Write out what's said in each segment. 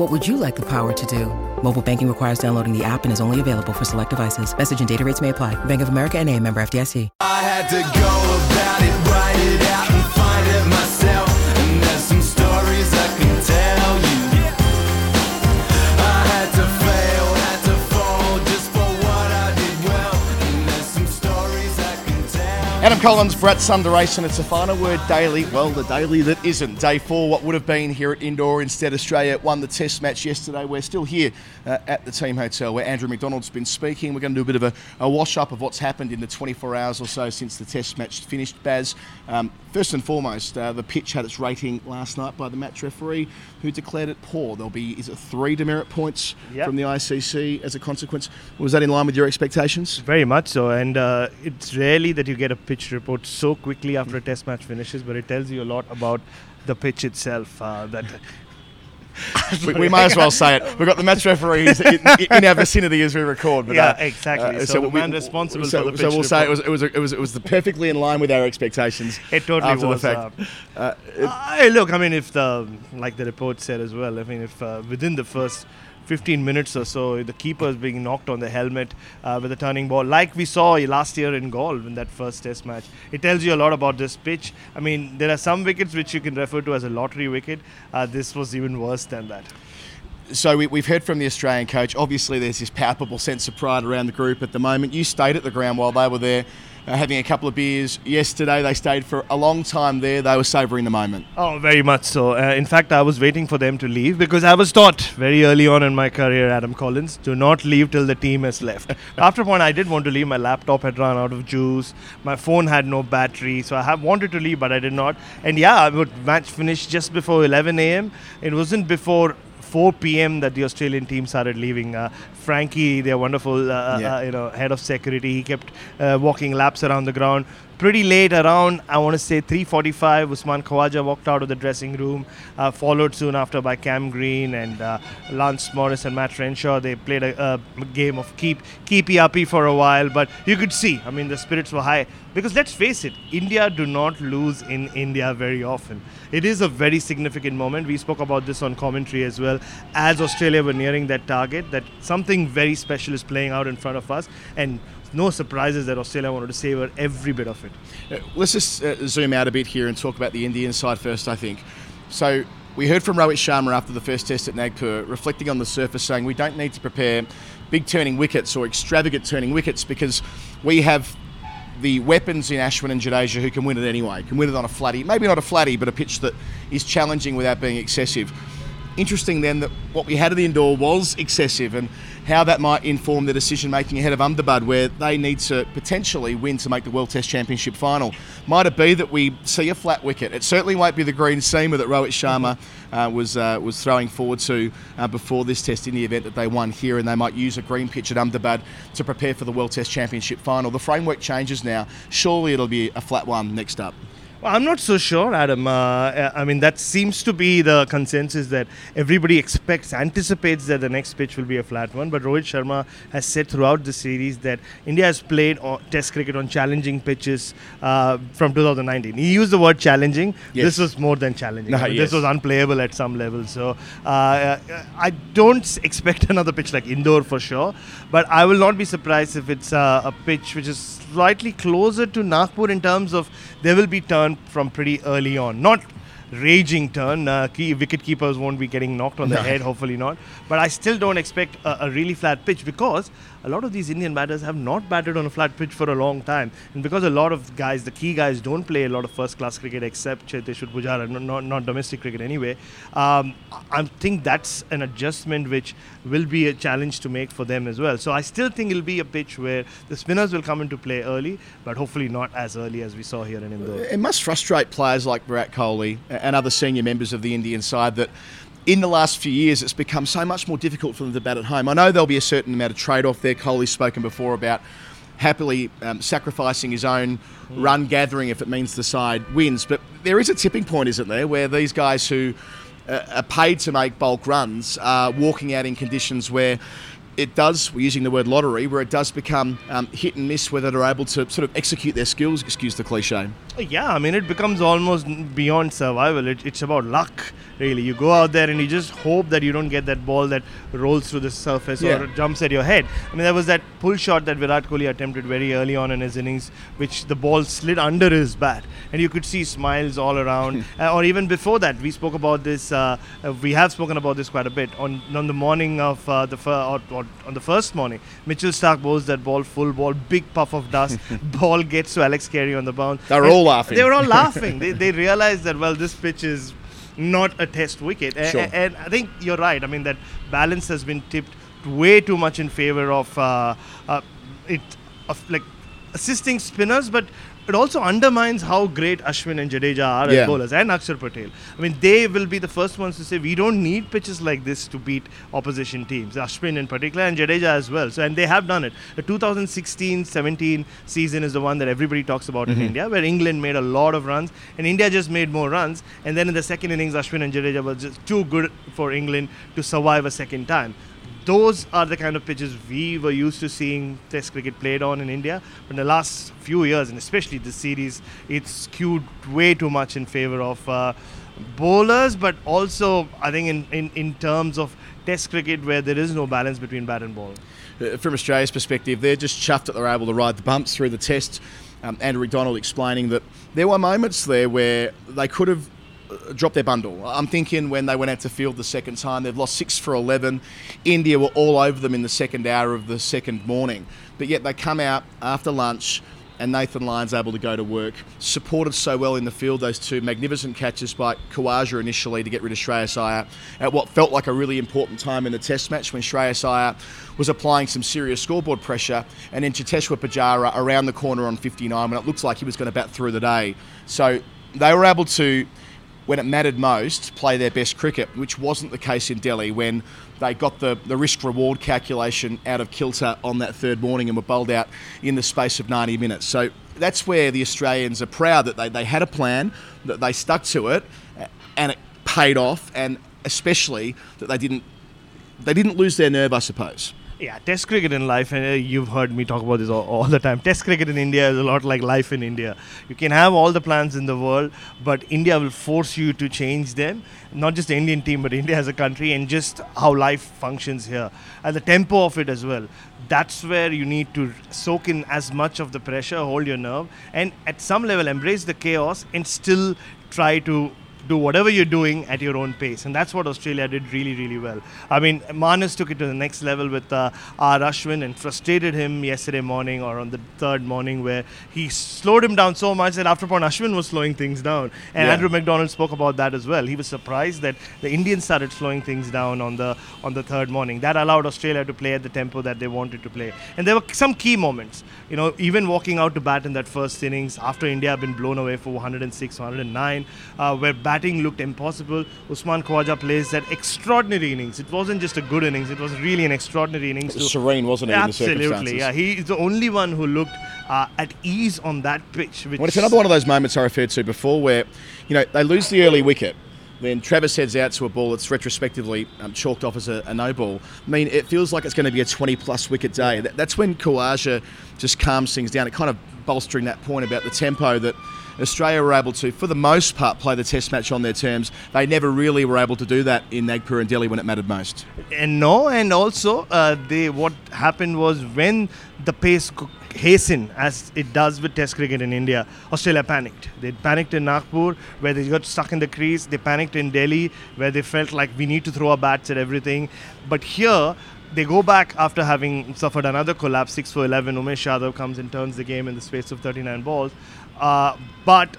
What would you like the power to do? Mobile banking requires downloading the app and is only available for select devices. Message and data rates may apply. Bank of America and a member FDIC. I had to go about it, write it out Adam Collins, Bharat Sundaresan. It's a final word daily. Well, the daily that isn't. Day four, what would have been here at Indore. Instead, Australia won the test match yesterday. We're still here uh, at the team hotel where Andrew McDonald's been speaking. We're going to do a bit of a, a wash up of what's happened in the 24 hours or so since the test match finished. Baz, um, first and foremost, uh, the pitch had its rating last night by the match referee who declared it poor. There'll be, is it three demerit points Yep. from the ICC as a consequence? Was that in line with your expectations? Very much so, and uh, it's rarely that you get a pitch report so quickly after a test match finishes, but it tells you a lot about the pitch itself. Uh, that we, we may as well say it. We've got the match referees in, in our vicinity as we record. But, Yeah, uh, exactly. So the man responsible so, for the So we'll say it was it was it was it was the perfectly in line with our expectations. It totally after was. The fact. Uh, it- Uh, look, I mean, if the like the report said as well, I mean, if uh, within the first 15 minutes or so, the keeper is being knocked on the helmet uh, with a turning ball, like we saw last year in Galle in that first Test match, it tells you a lot about this pitch. I mean, there are some wickets which you can refer to as a lottery wicket. Uh, this was even worse than that. so we, we've heard from the Australian coach. Obviously, there's this palpable sense of pride around the group at the moment. You stayed at the ground while they were there, uh, having a couple of beers yesterday. They stayed for a long time there. They were savouring the moment. Oh, very much so. Uh, in fact, I was waiting for them to leave because I was taught very early on in my career, Adam Collins, to not leave till the team has left. After a point, I did want to leave. My laptop had run out of juice. My phone had no battery, so I have wanted to leave, but I did not. And yeah, I would match finished just before 11 a.m. It wasn't before 4 p.m. that the Australian team started leaving. Uh, Frankie, their wonderful, uh, Yeah. uh, you know, head of security, he kept uh, walking laps around the ground. Pretty late, around I want to say 3:45, Usman Khawaja walked out of the dressing room, uh, followed soon after by Cam Green and uh, Lance Morris and Matt Renshaw. They played a, a game of keep keepy uppy for a while, but you could see, I mean, the spirits were high because let's face it, India do not lose in India very often. It is a very significant moment. We spoke about this on commentary as well. As Australia were nearing that target, that something very special is playing out in front of us, and no surprises that Australia wanted to savor every bit of it. Uh, let's just uh, zoom out a bit here and talk about the Indian side first, I think. So, we heard from Rohit Sharma after the first test at Nagpur, reflecting on the surface, saying we don't need to prepare big turning wickets or extravagant turning wickets because we have the weapons in Ashwin and Jadeja who can win it anyway, can win it on a flatty, maybe not a flatty, but a pitch that is challenging without being excessive. Interesting then that what we had at the Indore was excessive and how that might inform the decision making ahead of Ahmedabad, where they need to potentially win to make the World Test Championship final. Might it be that we see a flat wicket? It certainly won't be the green seamer that Rohit Sharma uh, was uh, was throwing forward to uh, before this test in the event that they won here and they might use a green pitch at Ahmedabad to prepare for the World Test Championship final. The framework changes now. Surely it'll be a flat one next up. Well, I'm not so sure, Adam. Uh, I mean, that seems to be the consensus that everybody expects, anticipates that the next pitch will be a flat one. But Rohit Sharma has said throughout the series that India has played Test cricket on challenging pitches uh, from 2019. He used the word challenging. Yes. This was more than challenging. No, I mean, yes. This was unplayable at some level. So uh, I don't expect another pitch like Indore for sure. But I will not be surprised if it's uh, a pitch which is slightly closer to Nagpur in terms of there will be turn from pretty early on. Not raging turn. Uh, key wicket keepers won't be getting knocked on the No. head, hopefully not. But I still don't expect a, a really flat pitch because a lot of these Indian batters have not batted on a flat pitch for a long time. And because a lot of guys, the key guys, don't play a lot of first class cricket except Cheteshwar Pujara, not, not, not domestic cricket anyway, um, I think that's an adjustment which will be a challenge to make for them as well. So I still think it'll be a pitch where the spinners will come into play early, but hopefully not as early as we saw here in Indore. It must frustrate players like Virat Kohli and other senior members of the Indian side that in the last few years it's become so much more difficult for them to bat at home. I know there'll be a certain amount of trade off there. Kohli's spoken before about happily um, sacrificing his own run gathering if it means the side wins. But there is a tipping point, isn't there, where these guys who uh, are paid to make bulk runs are walking out in conditions where it does, we're using the word lottery, where it does become um, hit and miss whether they're able to sort of execute their skills, excuse the cliche. Yeah, I mean, it becomes almost beyond survival. It, it's about luck, really. You go out there and you just hope that you don't get that ball that rolls through the surface Yeah. or jumps at your head. I mean, there was that pull shot that Virat Kohli attempted very early on in his innings, which the ball slid under his bat, and you could see smiles all around. uh, or even before that, we spoke about this. Uh, uh, we have spoken about this quite a bit on on the morning of uh, the fir- or, or on the first morning. Mitchell Stark bowls that ball, full ball, big puff of dust. ball gets to Alex Carey on the bounce. They were And all laughing. They were all laughing. they, they realized that well, this pitch is not a test wicket, A- Sure. a- and I think you're right. I mean that balance has been tipped way too much in favor of uh, uh, it of like assisting spinners, but it also undermines how great Ashwin and Jadeja are Yeah. as bowlers and Akshar Patel. I mean, they will be the first ones to say we don't need pitches like this to beat opposition teams. Ashwin in particular and Jadeja as well. So, and they have done it. The 2016-17 season is the one that everybody talks about in mm-hmm. India, where England made a lot of runs and India just made more runs. And then in the second innings, Ashwin and Jadeja were just too good for England to survive a second time those are the kind of pitches we were used to seeing Test cricket played on in India. But in the last few years, and especially this series, it's skewed way too much in favor of uh, bowlers, but also I think in, in, in terms of Test cricket where there is no balance between bat and ball. Uh, from Australia's perspective, they're just chuffed that they're able to ride the bumps through the test. Um, Andrew McDonald explaining that there were moments there where they could have dropped their bundle. I'm thinking when they went out to field the second time, they've lost six for 11. India were all over them in the second hour of the second morning. But yet they come out after lunch and Nathan Lyon's able to go to work. Supported so well in the field, those two magnificent catches by Khawaja initially to get rid of Shreyas Iyer at what felt like a really important time in the test match when Shreyas Iyer was applying some serious scoreboard pressure and then Cheteshwar Pujara around the corner on 59 when it looks like he was going to bat through the day. So they were able to when it mattered most, play their best cricket, which wasn't the case in Delhi when they got the, the risk reward calculation out of kilter on that third morning and were bowled out in the space of 90 minutes. So that's where the Australians are proud that they, they had a plan, that they stuck to it, and it paid off, and especially that they didn't they didn't lose their nerve, I suppose. Yeah, Test cricket in life, and uh, you've heard me talk about this all, all the time. Test cricket in India is a lot like life in India. You can have all the plans in the world, but India will force you to change them. Not just the Indian team, but India as a country, and just how life functions here, and the tempo of it as well. That's where you need to soak in as much of the pressure, hold your nerve, and at some level embrace the chaos, and still try to do whatever you're doing at your own pace. And that's what Australia did really, really well. I mean, Marnus took it to the next level with uh, R. Ashwin and frustrated him yesterday morning or on the third morning where he slowed him down so much that after point Ashwin was slowing things down. And Yeah. Andrew McDonald spoke about that as well. He was surprised that the Indians started slowing things down on the on the third morning. That allowed Australia to play at the tempo that they wanted to play. And there were some key moments. You know, even walking out to bat in that first innings after India had been blown away for 106, 109, uh, where batting looked impossible. Usman Khawaja plays that extraordinary innings. It wasn't just a good innings; it was really an extraordinary innings. It was serene, wasn't it, in the Absolutely, yeah. He is the only one who looked uh, at ease on that pitch. Which Well, it's another one of those moments I referred to before where, you know, they lose the early wicket. Then Travis Head's out to a ball that's retrospectively um, chalked off as a, a no ball. I mean, it feels like it's going to be a 20 plus wicket day. That, that's when Khawaja just calms things down. It kind of bolstering that point about the tempo that Australia were able to, for the most part, play the test match on their terms. They never really were able to do that in Nagpur and Delhi when it mattered most. and no, and also uh, they what happened was when the pace hastened as it does with Test cricket in India, Australia panicked. They panicked in Nagpur where they got stuck in the crease. They panicked in Delhi where they felt like we need to throw our bats at everything. But here. They go back after having suffered another collapse, 6 for 11. Umesh Yadav comes and turns the game in the space of 39 balls. Uh, but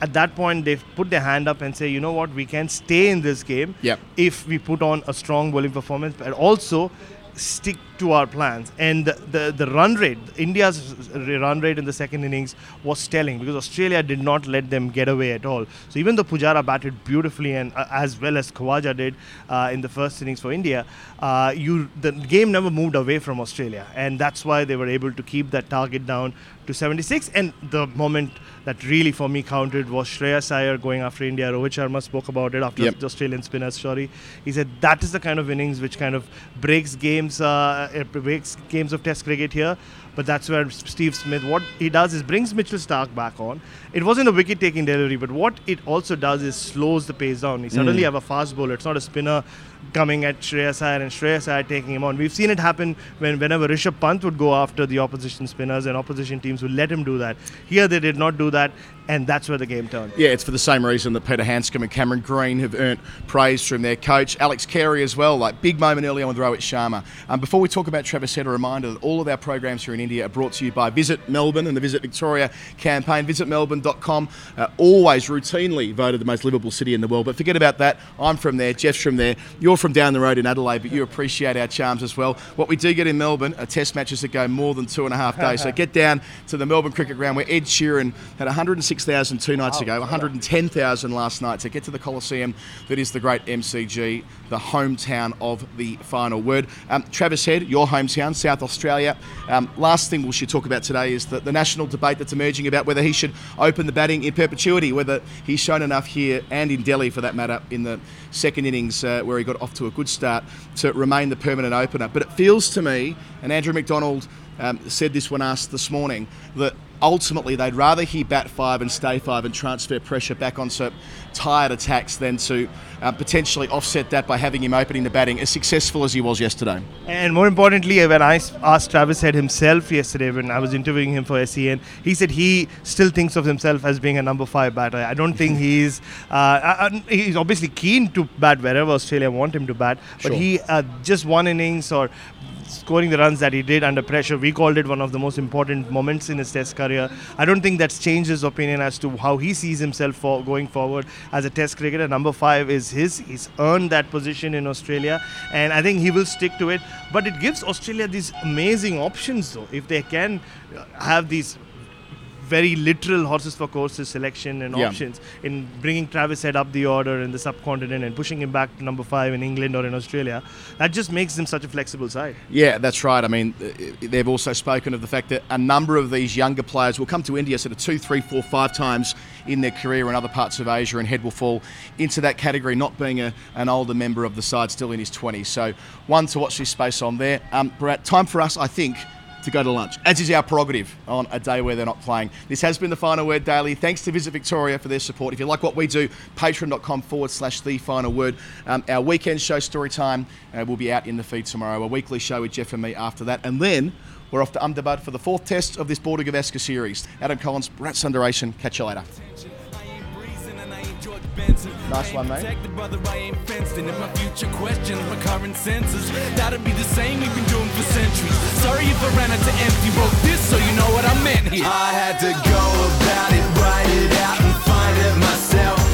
at that point, they put their hand up and say, you know what, we can stay in this game Yep. if we put on a strong bowling performance, but also stick to our plans. And the, the, the run rate, India's run rate in the second innings was telling because Australia did not let them get away at all. So even though Pujara batted beautifully and uh, as well as Khawaja did uh, in the first innings for India, uh, you the game never moved away from Australia, and that's why they were able to keep that target down to 76. And the moment that really for me counted was Shreyas Iyer going after India. Rohit Sharma spoke about it after Yep. the Australian spinners. Sorry, he said that is the kind of innings which kind of breaks games, uh, Uh, it breaks games of Test cricket here. But that's where Steve Smith, what he does is brings Mitchell Stark back on. It wasn't a wicket-taking delivery, but what it also does is slows the pace down. You suddenly hmm. have a fast bowler. It's not a spinner coming at Shreyas Iyer and Shreyas Iyer taking him on. We've seen it happen when whenever Rishabh Pant would go after the opposition spinners and opposition teams would let him do that. Here they did not do that, and that's where the game turned. Yeah, it's for the same reason that Peter Handscomb and Cameron Green have earned praise from their coach, Alex Carey as well. Like big moment early on with Rohit Sharma. Um, before we talk about Travis Head, a reminder that all of our programs here in India are brought to you by Visit Melbourne and the Visit Victoria campaign. VisitMelbourne.com, uh, always routinely voted the most livable city in the world. But forget about that. I'm from there. Geoff's from there. You're from down the road in Adelaide, but you appreciate our charms as well. What we do get in Melbourne are test matches that go more than two and a half days. so get down to the Melbourne Cricket Ground where Ed Sheeran had 106,000 two nights ago, 110,000 last night to get to the Coliseum that is the great MCG, the hometown of the final word. Um, Travis Head, your hometown, South Australia. Um, last thing we should talk about today is the, the national debate that's emerging about whether he should open the batting in perpetuity, whether he's shown enough here and in Delhi for that matter in the second innings uh, where he got off to a good start to remain the permanent opener. But it feels to me, and Andrew McDonald um, said this when asked this morning, that ultimately they'd rather he bat five and stay five and transfer pressure back onto tired attacks than to uh, potentially offset that by having him opening the batting as successful as he was yesterday. And more importantly, when I asked Travis Head himself yesterday when I was interviewing him for SEN, he said he still thinks of himself as being a number five batter. I don't think he's uh, uh, uh, he's obviously keen to bat wherever Australia want him to bat, but Sure. he uh, just one innings or scoring the runs that he did under pressure, we called it one of the most important moments in his Test career. I don't think that's changed his opinion as to how he sees himself for going forward as a Test cricketer. Number five is his. He's earned that position in Australia, and I think he will stick to it. But it gives Australia these amazing options, though, if they can have these very literal horses for courses selection and Yeah. options in bringing Travis Head up the order in the subcontinent and pushing him back to number five in England or in Australia. That just makes them such a flexible side. Yeah, that's right. I mean, they've also spoken of the fact that a number of these younger players will come to India sort of two, three, four, five times in their career in other parts of Asia, and Head will fall into that category, not being a, an older member of the side, still in his 20s. So, one to watch this space on there. Um, Brad, time for us, I think. To go to lunch, as is our prerogative on a day where they're not playing. This has been the Final Word Daily. Thanks to Visit Victoria for their support. If you like what we do, patreon.com forward slash the final word. Um, our weekend show, Story Time, uh, will be out in the feed tomorrow. A weekly show with Geoff and me after that. And then we're off to Ahmedabad for the fourth test of this Border Gavaskar series. Adam Collins, Bharat Sundaresan. Catch you later expensive. Nice one, mate. Brother, I ain't fenced in. My future questions, my current senses, that'll be the same we've been doing for centuries. Sorry if I ran out to empty, wrote this so you know what I meant here. I had to go about it, write it out, and find it myself.